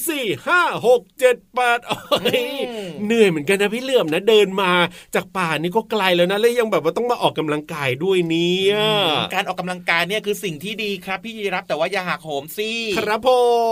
4 5 6 7 ปดโอ้ยเหนื่อยเหมือนกันนะพี่เหลื่อมนะเดินมาจากป่านี่ก็ไกลแล้วนะแล้วยังแบบว่าต้องมาออกกำลังกายด้วยเนี่ยการออกกำลังกายเนี่ยคือสิ่งที่ดีครับ พี่ยีรับแต่ว่าอย่าหักโหมสิครับผ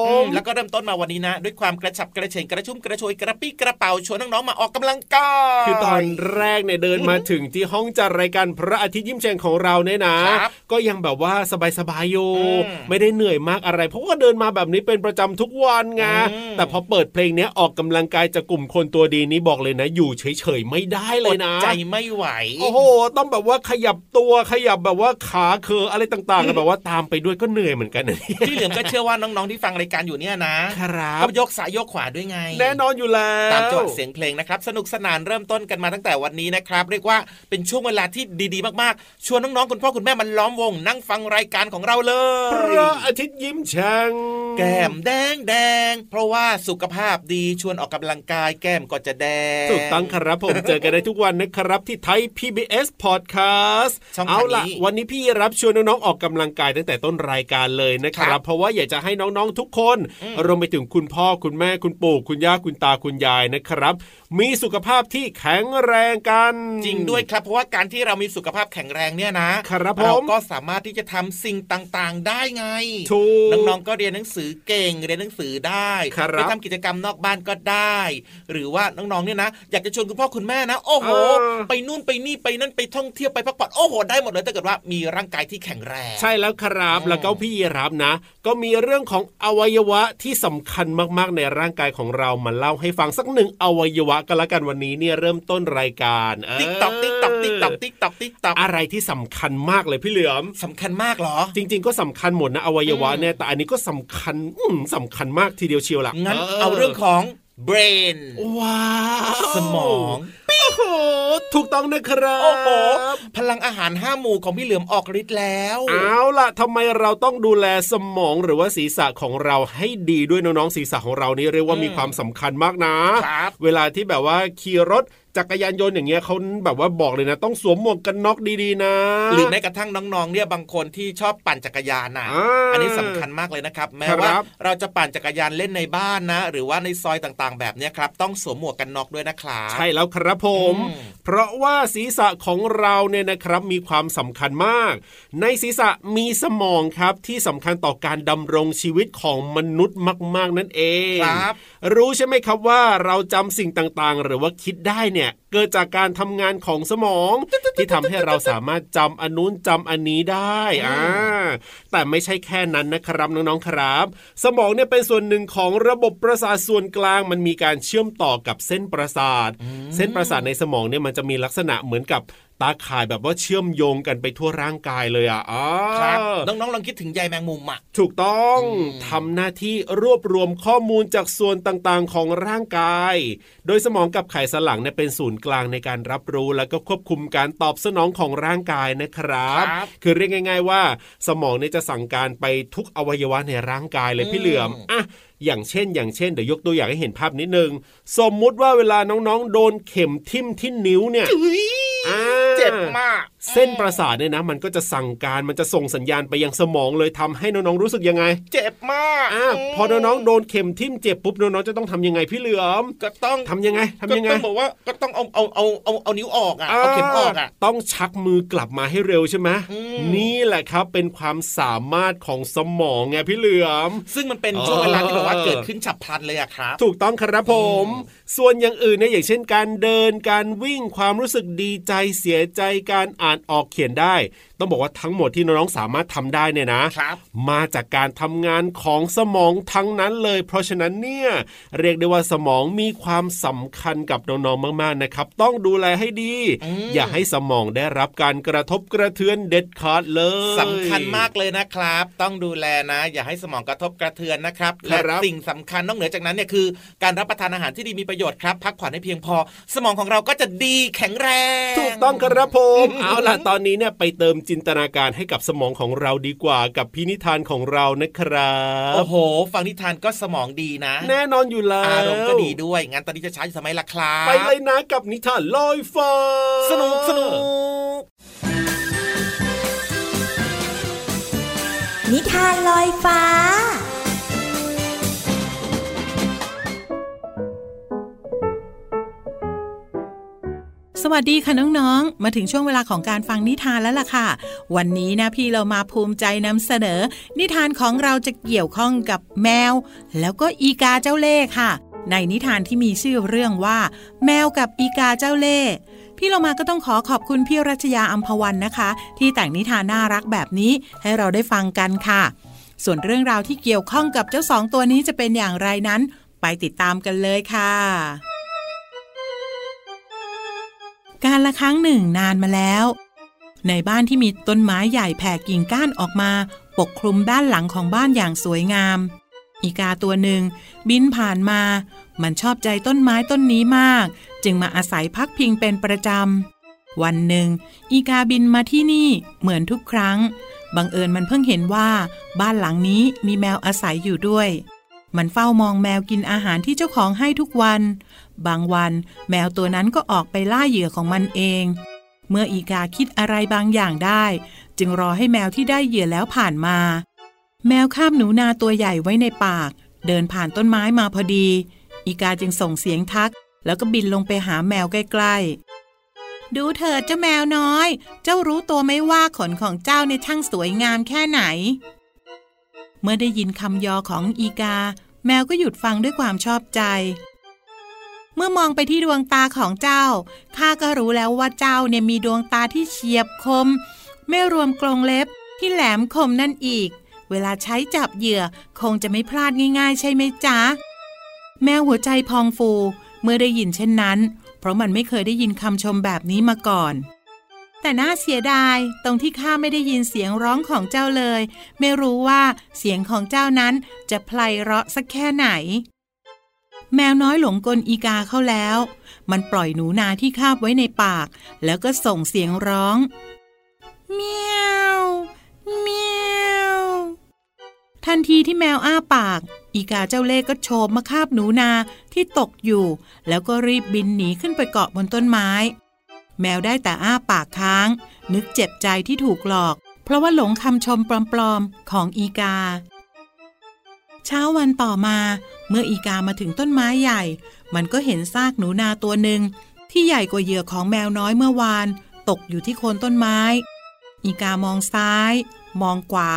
อืมมแล้วก็เริ่มต้นมาวันนี้นะ ด้วยความกระฉับกระเฉงกระชุ่มกระชวยกระปี้กระเป๋าชวนน้องๆมาออกกำลังกายคือตอนแรกเนี่ยเดินมาถึงที่ห้องจัดรายการพระอาทิตย์ยิ้มแฉ่งของเราเนี่ยนะครับก็ยังแบบว่าสบายๆอยู่อืมไม่ได้เหนื่อยมากอะไร เพราะว่าเดินมาแบบนี้เป็นประจำทุกวันไงอืมแต่พอเปิดเพลงเนี้ยออกกำลังกายจากกลุ่มคนตัวดีนี้บอกเลยนะ อยู่เฉยๆไม่ได้เลยนะอดใจไม่ไหว โอ้โห ต้องแบบว่าขยับตัวขยับแบบว่าขาเคออะไรต่างๆกันแบบว่าตามไปด้วยก็เหนื่อยเหมือนกันนะเนี่ยพี่เหลือมก็เชื่อว่าน้องๆที่ฟังรายการอยู่เนี่ยนะครับก็ยกซ้ายยกขวาด้วยไง แน่นอนอยู่แล้วตามจังหวะเสียงเพลงนะครับ สนุกสนานเริ่มต้นกันมาตั้งแต่วันนี้นะครับ เรียกว่าเป็นช่วงเวลาที่ดีๆมากๆ ชวนน้องๆคุณพ่อคุณแม่มันล้อมวง นั่งฟังรายการของเราเลพยระอาทิตย์ยิ้มแฉ่งแก้มแดงแดงเพราะว่าสุขภาพดีชวนออกกำลังกายแก้มก็จะแดงถูกต้องครับผมเจอกันได้ทุกวันนะครับที่ไทย PBS Podcast ช่องทางเอาล่ะนี้วันนี้พี่รับชวนน้องๆออกกำลังกายตั้งแต่ต้นรายการเลยนะคครัรับบเพราะว่าอยากจะให้น้องๆทุกคนอืมรวมไปถึงคุณพ่อคุณแม่คุณปู่คุณย่าคุณตาคุณยายนะครับ มีสุขภาพที่แข็งแรงกัน จริงด้วยครับ เพราะว่าการที่เรามีสุขภาพแข็งแรงเนี่ยนะครับผมเราก็สามารถที่จะทำสิ่งต่างๆ ได้ไงถูกน้องๆก็เรียนหนังสือเก่งเรียนหนังสือได้ครับไปทำกิจกรรมนอกบ้านก็ได้ หรือว่าน้องๆเนี่ยนะ อยากจะชวนคุณพ่อคุณแม่นะ โอ้โห ไปนู่นไปนี่ไปนั่นไปท่องเที่ยวไปพักผ่อนโอ้โหได้หมดเลยถ้าเกิดว่ามีร่างกายที่แข็งแรง ใช่แล้วครับอืมแล้วก็พี่รับนะ ก็มีเรื่องของอวัยวะที่สำคัญมากๆในร่างกายของเรามาเล่าให้ฟังสักหนึ่งอวัยวะก็แล้วกันวันนี้เนี่ยเริ่มต้นรายการเติ๊กตอกติ๊ก ตอกติ๊กตอกติ๊กตอกติ๊กตอกอะไรที่สำคัญมากเลยพี่เหลือมสำคัญมากเหรอ จริง ๆ ก็สำคัญหมดนะอวัยวะอืมเนี่ยแต่อันนี้ก็สำคัญอืมสำคัญมากทีเดียวเชียวล่ะงั้นเอาเรื่องของ brain ว้าวสมองโอ้โหถูกต้องนะครับโอ้โหพลังอาหารห้าหมู่ของพี่เหลือมออกฤทธิ์แล้วเอาล่ะทำไมเราต้องดูแลสมองหรือว่าศีรษะของเราให้ดีด้วยน้องๆศีรษะของเรานี่เรียกว่าอืมมีความสำคัญมากนะครับเวลาที่แบบว่าขี่รถ จักรยานยนต์อย่างเงี้ยเขาแบบว่าบอกเลยนะ ต้องสวมหมวกกันน็อกดีๆนะ หรือแม้กระทั่งน้องๆเนี่ยบางคนที่ชอบปั่นจักรยานน่ะอ่าอันนี้สำคัญมากเลยนะครับ แม้ครับว่าเราจะปั่นจักรยานเล่นในบ้านนะ หรือว่าในซอยต่างๆ แบบเนี้ยครับ ต้องสวมหมวกกันน็อกด้วยนะครับใช่แล้วครับผมอืมเพราะว่าศีรษะของเราเนี่ยนะครับมีความสำคัญมาก ในศีรษะมีสมองครับที่สำคัญต่อการดำรงชีวิตของมนุษย์มาก ๆ นั่นเองครับ รู้ใช่ไหมครับว่าเราจำสิ่งต่างๆ หรือว่าคิดได้เนี่ยเกิดจากการทำงานของสมอง ที่ทำให้เราสามารถจำอันนู้นจำอันนี้ได้อ่าแต่ไม่ใช่แค่นั้นนะครับน้องๆครับ สมองเนี่ยเป็นส่วนหนึ่งของระบบประสาทส่วนกลางมันมีการเชื่อมต่อกับเส้นประสาท เส้นประสาทในสมองเนี่ยมันจะมีลักษณะเหมือนกับ ตาข่ายแบบว่าเชื่อมโยงกันไปทั่วร่างกายเลยอะอ๋อครับน้องๆลองคิดถึงใยแมงมุมอะถูกต้องอืมทำหน้าที่รวบรวมข้อมูลจากส่วนต่างๆของร่างกาย โดยสมองกับไขสันหลังเนี่ยเป็นศูนย์กลางในการรับรู้แล้วก็ควบคุมการตอบสนองของร่างกายนะครับครับ คือเรียกง่าย ๆ ว่า สมองเนี่ยจะสั่งการไปทุกอวัยวะในร่างกายเลยพี่เหลือมอะอย่างเช่น อย่างเช่นเดี๋ยวยกตัวอย่างให้เห็นภาพนิดนึง สมมุติว่าเวลาน้องๆ โดนเข็มทิ่มที่นิ้วเนี่ยอ่า เจ็บมากเส้นประสาทเนี่ยนะ มันก็จะสั่งการมันจะส่งสัญญาณไปยังสมองเลยทำให้น้องๆรู้สึกยังไง เจ็บมากอ่าพอน้องๆโดนเข็มทิ่มเจ็บปุ๊บน้องๆจะต้องทำยังไงพี่เหลือมก็ต้องทำยังไงทำยังไงก็ต้องบอกว่าก็ต้องเอาเอาเอาเอาเอานิ้วออกอะเอาเข็มออกอะต้องชักมือกลับมาให้เร็วใช่ไหมอืมนี่แหละครับเป็นความสามารถของสมองไงพี่เหลือม ซึ่งมันเป็นเออช่วงเวลาที่แบบว่าเกิดขึ้นฉับพลันเลยอะครับ ถูกต้องครับผม ส่วนอย่างอื่นเนี่ยอย่างเช่น การเดินการวิ่งความรู้สึกดีใจเสียใจการอ่านออกเขียนได้ ต้องบอกว่าทั้งหมดที่น้องๆสามารถทำได้เนี่ยนะครับมาจากการทำงานของสมองทั้งนั้นเลย เพราะฉะนั้นเนี่ยเรียกได้ว่าสมองมีความสำคัญกับน้องๆมาก ๆนะครับ ต้องดูแลให้ดีอืมอย่าให้สมองได้รับการกระทบกระเทือนเด็ดขาดเลยสำคัญมากเลยนะครับ ต้องดูแลนะ อย่าให้สมองกระทบกระเทือนนะครับครัและบสิ่งสำคัญนอกเหนือจากนั้นเนี่ยคือ การรับประทานอาหารที่ดีมีประโยชน์ครับพักผ่อนให้เพียงพอ สมองของเราก็จะดีแข็งแรง ถูกต้องครับผมเอาล่ะตอนนี้เนี่ยไปเติมจินตนาการให้กับสมองของเราดีกว่ากับพินิธานของเรานะครับโอ้โห ฟังนิทานก็สมองดีนะ แน่นอนอยู่แล้วอารมณ์ก็ดีด้วยงั้นตอนนี้จะช้าอยู่ทำไมล่ะครับไปเลยนะกับนิทานลอยฟ้าสนุกสนุกนิทานลอยฟ้า สวัสดีค่ะน้องๆ มาถึงช่วงเวลาของการฟังนิทานแล้วล่ะค่ะ วันนี้นะพี่เรามาภูมิใจนำเสนอ นิทานของเราจะเกี่ยวข้องกับแมว แล้วก็อีกาเจ้าเล่ห์ค่ะ ในนิทานที่มีชื่อเรื่องว่า แมวกับอีกาเจ้าเล่ห์พี่เรามาก็ต้องขอขอบคุณพี่รัชยาอัมพวันนะคะ ที่แต่งนิทานน่ารักแบบนี้ให้เราได้ฟังกันค่ะ ส่วนเรื่องราวที่เกี่ยวข้องกับเจ้าสองตัวนี้จะเป็นอย่างไรนั้น ไปติดตามกันเลยค่ะ การละครั้งหนึ่งนานมาแล้ว ในบ้านที่มีต้นไม้ใหญ่แผ่กิ่งก้านออกมา ปกคลุมด้านหลังของบ้านอย่างสวยงาม อีกาตัวหนึ่ง บินผ่านมา มันชอบใจต้นไม้ต้นนี้มาก จึงมาอาศัยพักพิงเป็นประจำ วันหนึ่ง อีกาบินมาที่นี่เหมือนทุกครั้ง บังเอิญมันเพิ่งเห็นว่า บ้านหลังนี้มีแมวอาศัยอยู่ด้วย มันเฝ้ามองแมวกินอาหารที่เจ้าของให้ทุกวัน บางวัน แมวตัวนั้นก็ออกไปล่าเหยื่อของมันเอง เมื่ออีกาคิดอะไรบางอย่างได้ จึงรอให้แมวที่ได้เหยื่อแล้วผ่านมา แมวข้ามหนูนาตัวใหญ่ไว้ในปาก เดินผ่านต้นไม้มาพอดี อีกาจึงส่งเสียงทัก แล้วก็บินลงไปหาแมวใกล้ๆ ดูเถิดเจ้าแมวน้อย เจ้ารู้ตัวไหมว่าขนของเจ้าในช่างสวยงามแค่ไหน เมื่อได้ยินคำยอของอีกา แมวก็หยุดฟังด้วยความชอบใจ เมื่อมองไปที่ดวงตาของเจ้า ข้าก็รู้แล้วว่าเจ้าเนี่ยมีดวงตาที่เฉียบคม ไม่รวมกรงเล็บที่แหลมคมนั่นอีก เวลาใช้จับเหยื่อคงจะไม่พลาดง่าย ๆ ใช่ไหมจ๊ะ แมวหัวใจพองฟู เมื่อได้ยินเช่นนั้น เพราะมันไม่เคยได้ยินคำชมแบบนี้มาก่อน แต่น่าเสียดายตรงที่ข้าไม่ได้ยินเสียงร้องของเจ้าเลย ไม่รู้ว่าเสียงของเจ้านั้นจะไพเราะสักแค่ไหน แมวน้อยหลงกลอีกาเข้าแล้ว มันปล่อยหนูนาที่คาบไว้ในปาก แล้วก็ส่งเสียงร้องเมียวเมียวทันทีที่แมวอ้าปาก อีกาเจ้าเล่ก็โฉบมาคาบหนูนาที่ตกอยู่ แล้วก็รีบบินหนีขึ้นไปเกาะบนต้นไม้ แมวได้แต่อ้าปากค้าง นึกเจ็บใจที่ถูกหลอก เพราะว่าหลงคำชมปลอมๆของอีกา เช้าวันต่อมา เมื่ออีกามาถึงต้นไม้ใหญ่ มันก็เห็นซากหนูนาตัวหนึ่งที่ใหญ่กว่าเหยื่อของแมวน้อยเมื่อวาน ตกอยู่ที่โคนต้นไม้ อีกามองซ้าย มองขวา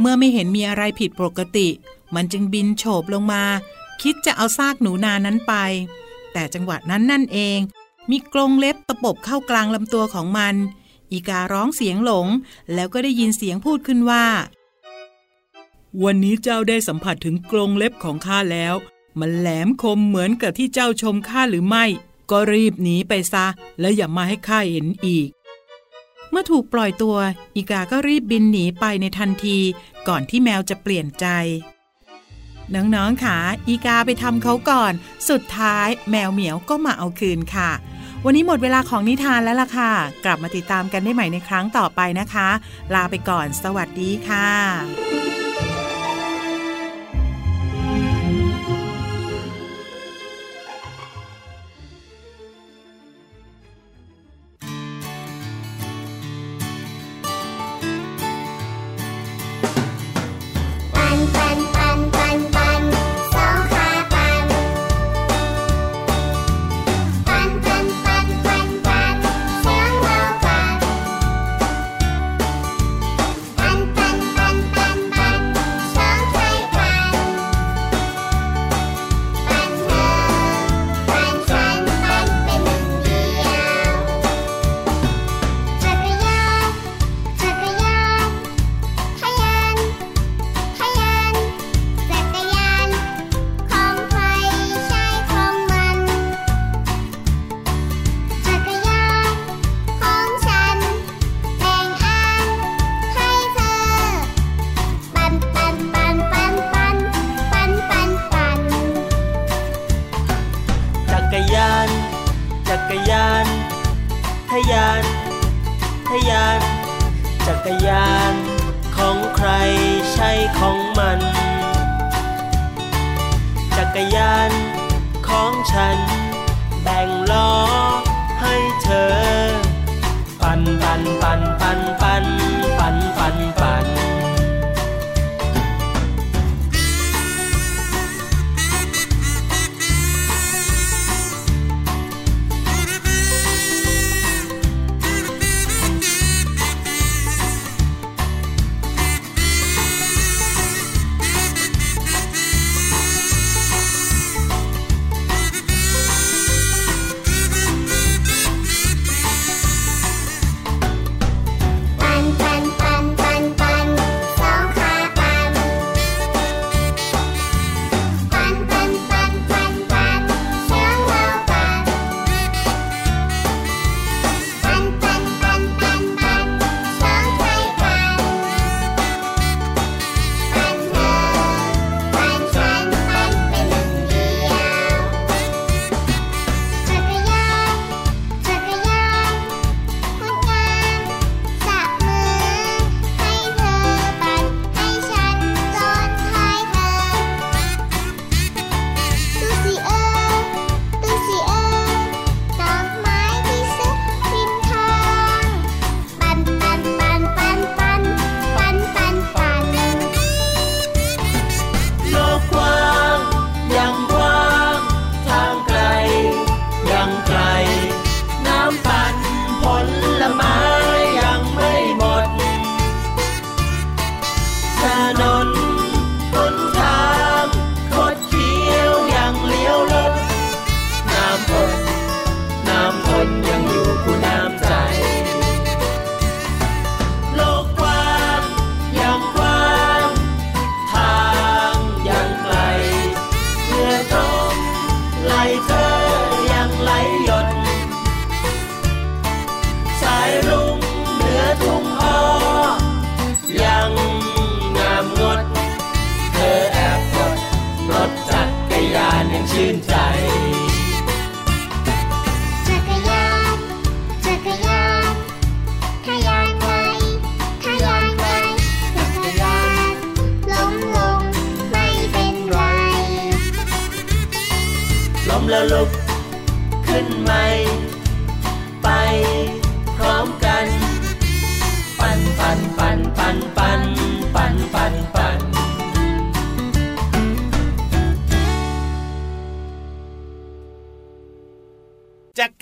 เมื่อไม่เห็นมีอะไรผิดปกติ มันจึงบินโฉบลงมา คิดจะเอาซากหนูนานั้นไป แต่จังหวะนั้นนั่นเอง มีกรงเล็บตะปบเข้ากลางลำตัวของมัน อีการ้องเสียงหลง แล้วก็ได้ยินเสียงพูดขึ้นว่า วันนี้เจ้าได้สัมผัสถึงกรงเล็บของข้าแล้ว มันแหลมคมเหมือนกับที่เจ้าชมข้าหรือไม่ ก็รีบหนีไปซะ และอย่ามาให้ข้าเห็นอีก เมื่อถูกปล่อยตัว อีกาก็รีบบินหนีไปในทันที ก่อนที่แมวจะเปลี่ยนใจ น้องๆค่ะอีกาไปทำเขาก่อน สุดท้ายแมวเหมียวก็มาเอาคืนค่ะวันนี้หมดเวลาของนิทานแล้วล่ะค่ะ กลับมาติดตามกันได้ใหม่ในครั้งต่อไปนะคะ ลาไปก่อน สวัสดีค่ะ รยาน ของใครใช่ของมัน จักรยานของฉันแบ่งล้อให้เธอ ปันปันปันปันปันปัน แล้วลุก ขึ้นใหม่ ไปพร้อมกัน ปันปันปันปันปันปันปันปัน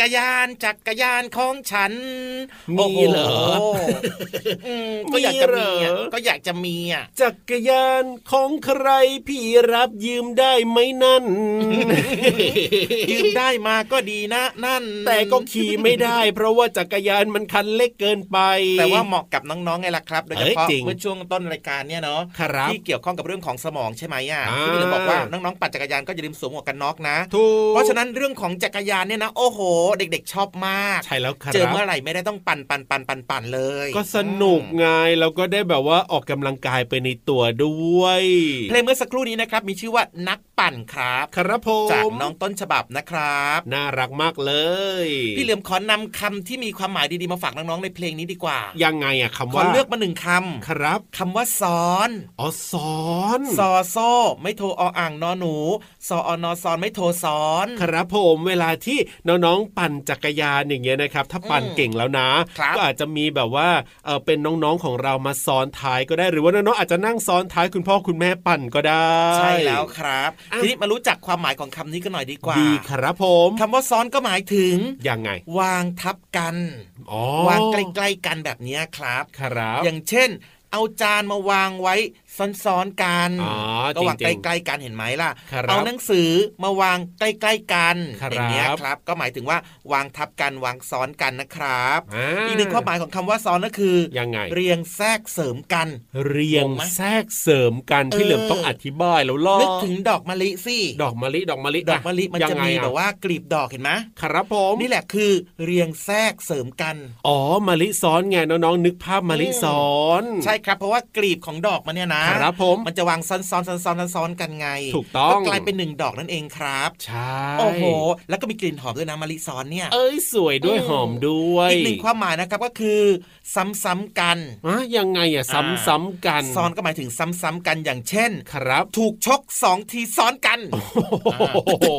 กรยานจักรยานของฉันมีโอ้โเหรออืมก็อยากจะมีมีเหรอะอก็อยากจะมีอะจักรยานของใครพี่รับยืมได้ไหมนั่น ยืมได้มาก็ดีนะนั่น แต่ก็ขี่ไม่ได้ เพราะว่าจักรยานมันคันเล็กเกินไป แต่ว่าเหมาะกับน้องๆไงล่ะครับโดยเฉพาะเอ้ยจริงเมื่อช่วงต้นรายการเนี่ยเนาะครับที่เกี่ยวข้องกับเรื่องของสมองใช่ไหมอะอ่าที่พี่เหลือบอกว่าน้องๆปั่นจักรยานก็อย่าลืมสวมหมวกกันน็อกนะถูกเพราะฉะนั้นเรื่องของจักรยานเนี่ยนะโอ้โหเด็กๆชอบมาก ใช่แล้วครับเจอเมื่อไหร่ไม่ได้ต้องปั่นปั่นปั่นปั่นปั่นเลย ก็สนุกไงแล้วก็ได้แบบว่าออกกำลังกายไปในตัวด้วยเพลงเมื่อสักครู่นี้นะครับมีชื่อว่านักปั่นครับครับผมจากน้องต้นฉบับนะครับ น่ารักมากเลย พี่เหลือมขอนำคำที่มีความหมายดีๆมาฝากน้องๆในเพลงนี้ดีกว่า ยังไงอะคำขอว่าเลือกมาหนึ่งคครับำคำว่าซ้อนอ๋อสอนซอโซ ไม่โทรออ่างนอหนู ซออนอซอนไม่โทรซ้อน ครับผมเวลาที่น้องๆปั่นจักรยานอย่างเงี้ยนะครับ ถ้าปั่นอืมเก่งแล้วนะครับก็อาจจะมีแบบว่าเออเป็นน้องๆของเรามาซ้อนท้ายก็ได้หรือว่าน้องๆอาจจะนั่งซ้อนท้ายคุณพ่อคุณแม่ปั่นก็ได้ ใช่แล้วครับอะทีนี้มารู้จักความหมายของคำนี้กันหน่อยดีกว่า ดีครับผมคำว่าซ้อนก็หมายถึงยังไง วางทับกันอ๋อวางใกล้ๆกันแบบเนี้ยครับครับ อย่างเช่นเอาจานมาวางไว้ ซ้อนๆกันอ๋อก็วางจใกริงๆล้ๆกันเห็นไหมล่ะครับเอาหนังสือมาวางใกล้ๆกันครับอย่างเงี้ยครับ ก็หมายถึงว่าวางทับกันวางซ้อนกันนะครับอ่าอีกหนึ่งความหมายของคำว่าซ้อนก็คือยังไง เรียงแทรกเสริมกัน เรียงงงไหมแทรกเสริมกันที่เออเหลือมต้องอธิบายแล้วล่ะนึกถึงดอกมะลิสิดอกมะลิดอกมะลิดอกมะลิมันยังจะไงมีอแบบว่ากลีบดอกเห็นไหมครับผมนี่แหละคือเรียงแทรกเสริมกันอ๋อมะลิซ้อนไงน้องๆนึกภาพมะลิซ้อน ใช่ครับเพราะว่ากลีบของดอกมันเนี่ยนะครับผมมันจะวางซ้อนซ้อนซ้อนซ้อนซ้อนกันไง ถูกต้องก็กลายเป็นหนึ่งดอกนั่นเองครับใช่โอ้โหแล้วก็มีกลิ่นหอมด้วยนะมะลิซ้อนเนี่ยเอ้ยสวยด้วยอืมหอมด้วยอีกหนึ่งความหมายนะครับก็คือ ซ้ำๆกันอะยังไงอะอ่าซ้ำๆกันซ้อนก็หมายถึงซ้ำๆกันอย่างเช่น ครับ ถูกชกสองทีซ้อนกันอ่า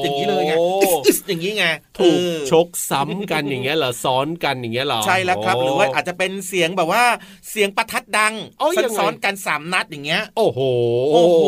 อย่างนี้เลยไงอึ๊สๆอย่างนี้ไงถูกเออชกซ้ำกันอย่างเงี้ยเหรอซ้อนกันอย่างเงี้ยเหรอใช่แล้วครับโหรือว่าอาจจะเป็นเสียงแบบว่าเสียงประทัดดังเอ้ยยังไงซ้อนๆกันสามนัดอย่างเงี้ยโอ้โหโอ้โห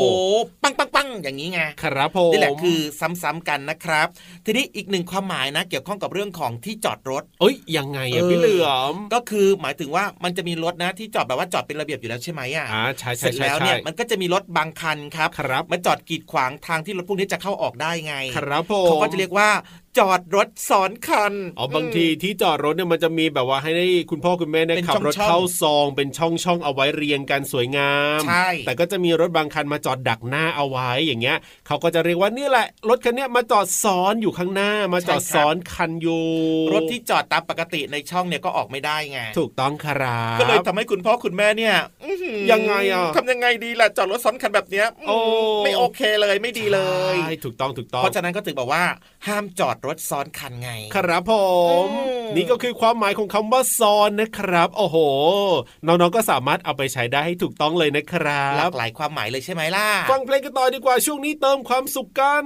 ปังปังปังอย่างนี้ไงครับผมนี่แหละคือซ้ำๆกันนะครับ ทีนี้อีกหนึ่งความหมายนะ เกี่ยวข้องกับเรื่องของที่จอดรถ เอ้ยยังไงอะเออพี่เหลือมก็คือหมายถึงว่ามันจะมีรถนะที่จอดแบบว่าจอดเป็นระเบียบอยู่แล้วใช่ไหมอะอ่าใช่เสใช่ร็จใช่แล้วใช่เนี่ยมันก็จะมีรถบางคันครับครับมาจอดกีดขวางทางที่รถพวกนี้จะเข้าออกได้ไงครับผมเขาก็จะเรียกว่าจอดรถซ้อนคันอ๋อบางทีที่จอดรถเนี่ยมันจะมีแบบว่าให้ได้คุณพ่อคุณแม่ได้เป็นขับรถช่องๆเข้าซองเป็นช่องช่องๆเอาไว้เรียงกันสวยงามใช่แต่ก็จะมีรถบางคันมาจอดดักหน้าเอาไว้อย่างเงี้ยเขาก็จะเรียกว่านี่แหละ รถคันเนี้ยมาจอดซ้อนอยู่ข้างหน้ามาจอดซ้อนคันอยู่รถที่จอดตามปกติในช่องเนี่ยก็ออกไม่ได้ไงถูกต้องครับก็เลยทำให้คุณพ่อคุณแม่เนี่ยอื้อหือยังไงอะทำยังไงดีล่ะจอดรถซ้อนคันแบบเนี้ยโอ้ไม่โอเคเลยไม่ดีเลยใช่ถูกต้องถูกต้องเพราะฉะนั้นก็ถึงบอกว่าห้ามจอดรถซ้อนคันไง ครับผมอืมนี่ก็คือความหมายของคำว่าซ้อนนะครับ โอ้โห น้องๆก็สามารถเอาไปใช้ได้ให้ถูกต้องเลยนะครัหลาบกหลายความหมายเลยใช่ไหมล่ะ ฟังเพลงกันต่อดีกว่าช่วงนี้เติมความสุขกัน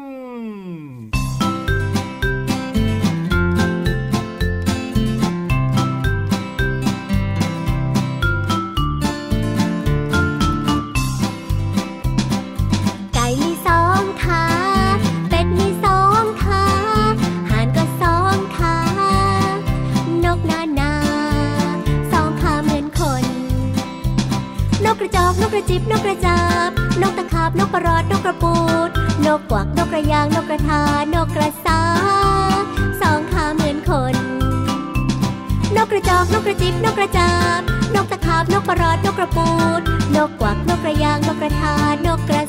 กระจอกนกกระจิบนกกระจาบ นกตะขาบนกกระรอดนกกระปูด นกกวักนกกระยางนกกระทานกกระสาสองขาเหมือนคน นกกระจอกนกกระจิบนกกระจาบ นกตะขาบนกกระรอดนกกระปูด นกกวักนกกระยางนกกระทานกกระ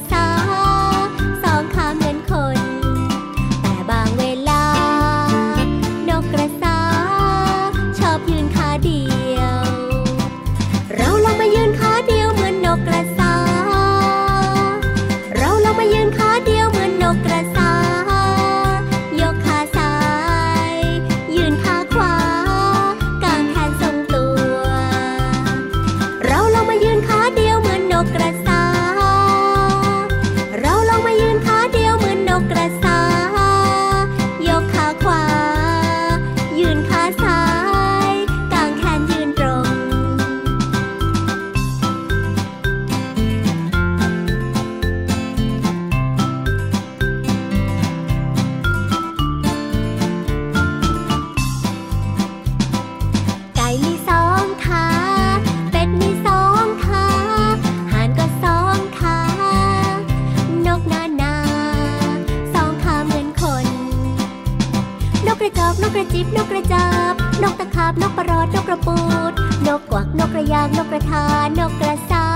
างนกกระทานกกระสา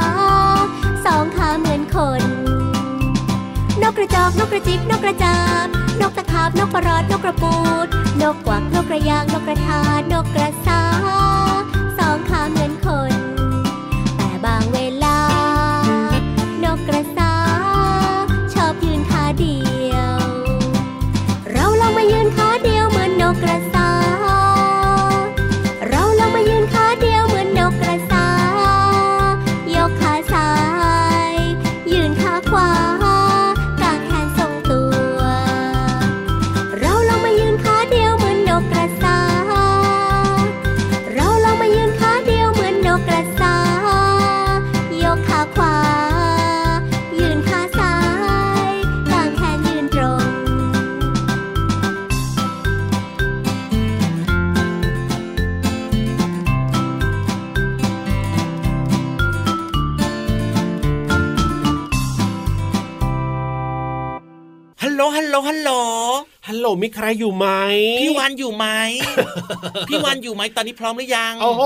สองขาเหมือนคน นกกระจอกนกกระจิบนกกระจาบ นกตะขาบนกประหลอดนกกระปูด นกกวักนกกระยางนกกระทานกกระสาสองขาเหมือนคน แต่บางเวลา นกกระสาชอบยืนขาเดียว เราลองมายืนขาเดียวเหมือนนกกระสา มีใครอยู่ไหมพี่วันอยู่ไหมพี่วันอยู่ไหมตอนนี้พร้อมหรือยังโอ้โห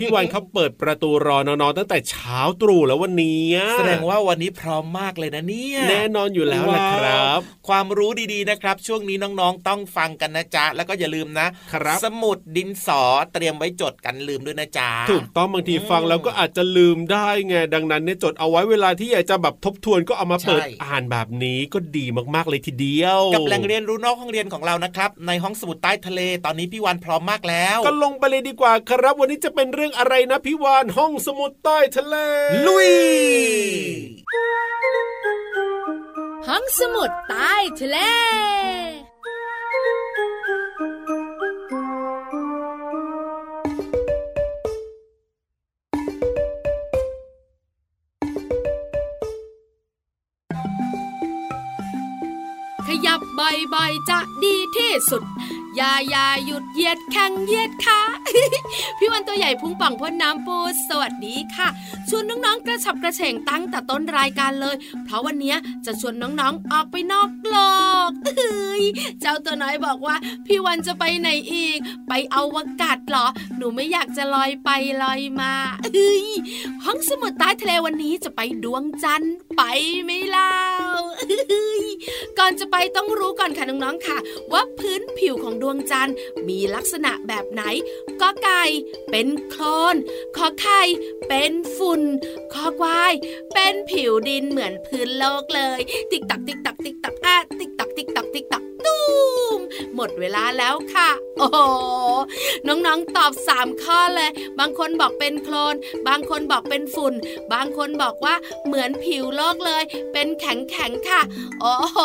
พี่วันเขาเปิดประตูรอน้องๆตั้งแต่เช้าตรู่แล้ววันนี้แสดงว่าวันนี้พร้อมมากเลยนะเนี่ยแน่นอนอยู่แล้วละครับว้าวความรู้ดีๆนะครับ ช่วงนี้น้องๆต้องฟังกันนะจ๊ะแล้วก็อย่าลืมนะครับ สมุดดินสอเตรียมไว้จดกันลืมด้วยนะจ๊ะถูกต้องบางทีฟังแล้วก็อาจจะลืมได้ไงดังนั้นเนี่ยจดเอาไว้เวลาที่อยากจะแบบทบทวนก็เอามาเปิดใช่อ่านแบบนี้ก็ดีมากๆเลยทีเดียว กับแหล่งเรียนรู้นอกห้องเรียนของเรานะครับ ในห้องสมุดใต้ทะเลตอนนี้พี่วันพร้อมมากแล้ว ก็ลงไปเลยดีกว่าครับ วันนี้จะเป็นเรื่องอะไรนะพี่วานห้องสมุดใต้ทะเล ลุย ห้องสมุดใต้ทะเล ขยับบ่อยๆจะดีที่สุด อย่าอย่าหยุดเหยียดแข้งเหยียดขาพี่วันตัวใหญ่พุงป่องพ่นน้ำปูสวัสดีค่ะ ชวนน้องๆกระฉับกระเฉงตั้งแต่ต้นรายการเลย เพราะวันนี้จะชวนน้องๆออกไปนอกโลกเฮ้ยเจ้าตัวน้อยบอกว่า พี่วันจะไปไหนอีก ไปเอาวกาศเหรอ หนูไม่อยากจะลอยไปลอยมาเฮ้ยห้องสมุดใต้ทะเลวันนี้จะไปดวงจันทร์ไปไหมเล่าเฮ้ยก่อนจะไปต้องรู้ก่อนค่ะน้องๆค่ะ ว่าพื้นผิวของดวงจันทร์มีลักษณะแบบไหนกอไก่ เป็นโคลนขอไข่ เป็นฝุ่นคอควาย เป็นผิวดินเหมือนพื้นโลกเลย ติ๊กตักติ๊กตักติ๊กตักอะติ๊กตักติ๊กตักติ๊กตักตูมหมดเวลาแล้วค่ะ โอ้โห น้องๆตอบสามข้อเลย บางคนบอกเป็นโคลน บางคนบอกเป็นฝุ่น บางคนบอกว่าเหมือนผิวโลกเลย เป็นแข็งแข็งๆค่ะ โอ้โห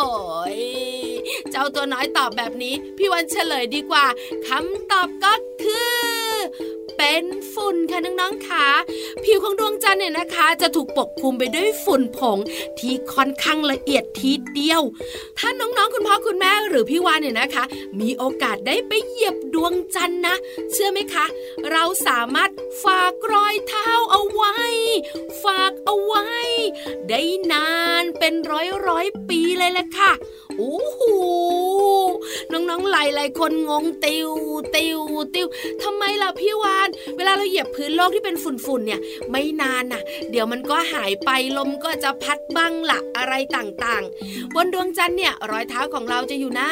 เจ้าตัวน้อยตอบแบบนี้ พี่วันเฉลยดีกว่าคำตอบก็คือ เป็นฝุ่นค่ะน้องๆค่ะผิวของดวงจันทร์เนี่ยนะคะ จะถูกปกคลุมไปด้วยฝุ่นผงที่ค่อนข้างละเอียดทีเดียว ถ้าน้องๆ คุณพ่อคุณแม่หรือพี่วานเนี่ยนะคะ มีโอกาสได้ไปเหยียบดวงจันทร์นะ เชื่อไหมคะ เราสามารถฝากรอยเท้าเอาไว้ ฝากเอาไว้ ได้นานเป็นร้อยร้อยปีเลยแหละค่ะโอ้โหน้องๆหลายๆคนงงติวติวติวทำไมล่ะพี่วานเวลาเราเหยียบพื้นโลกที่เป็นฝุ่นๆเนี่ย ไม่นานน่ะ เดี๋ยวมันก็หายไปลมก็จะพัดบ้างละอะไรต่างๆ บนดวงจันทร์เนี่ยรอยเท้าของเราจะอยู่นา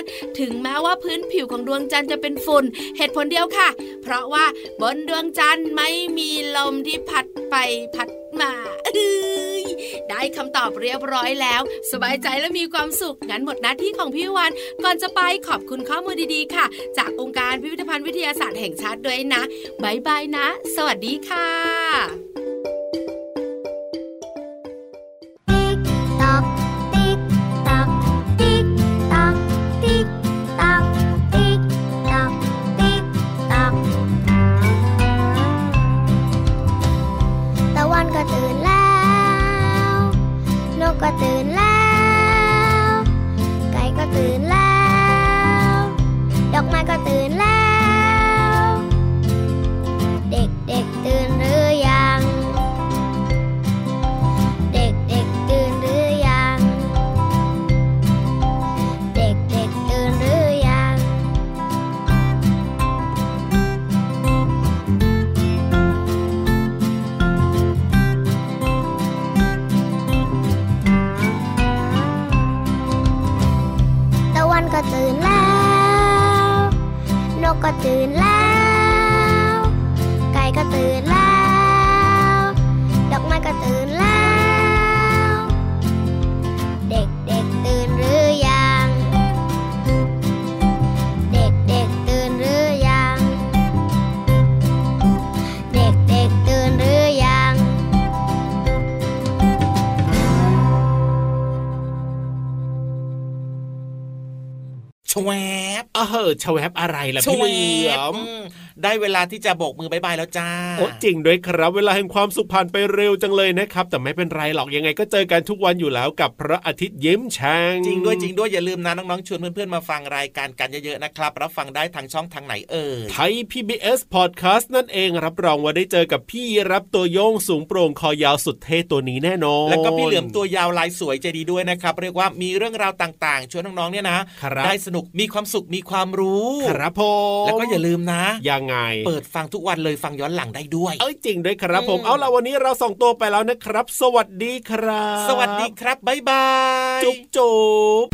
นๆถึงแม้ว่าพื้นผิวของดวงจันทร์จะเป็นฝุ่นเหตุผลเดียวค่ะ เพราะว่าบนดวงจันทร์ไม่มีลมที่พัดไปพัดมาอ ได้คำตอบเรียบร้อยแล้ว สบายใจและมีความสุข งั้นหมดหน้าที่ของพี่วัน ก่อนจะไปขอบคุณข้อมูลดีๆ ค่ะ จากองค์การพิพิธภัณฑ์วิทยาศาสตร์แห่งชาติด้วยนะบายบายนะ สวัสดีค่ะ ชวบเออชวบอะไรล่ะชพี่วเหลือมอืม ได้เวลาที่จะโบกมือ bye bye แล้วจ้าโอ้จริงด้วยครับ เวลาแห่งความสุขผ่านไปเร็วจังเลยนะครับ แต่ไม่เป็นไรหรอกยังไงก็เจอกันทุกวันอยู่แล้วกับพระอาทิตย์ยิ้มแฉ่งจริงด้วยจริงด้วยอย่าลืมนะน้องๆชวนเพื่อนๆมาฟังรายการกันเยอะๆนะครับรับฟังได้ทางช่องทางไหนเอ่ยไทย PBS Podcast นั่นเองรับรองว่าได้เจอกับพี่ราฟตัวโย่งสูงโปร่งคอยาวสุดเท่ตัวนี้แน่นอน แล้วก็พี่เหลือมตัวยาวลายสวยใจดีด้วยนะครับ เรียกว่ามีเรื่องราวต่างๆชวนน้องๆเนี่ยนะครับได้สนุกมีความสุขมีความรู้ครับผมแล้วก็อย่าลืมนะยังไง เปิดฟังทุกวันเลยฟังย้อนหลังได้ด้วย เอ้ยจริงด้วยครับผมอืมเอาล่ะวันนี้เราส่งตัวไปแล้วนะครับ สวัสดีครับ สวัสดีครับบ๊ายบาย จุ๊บจุ๊บ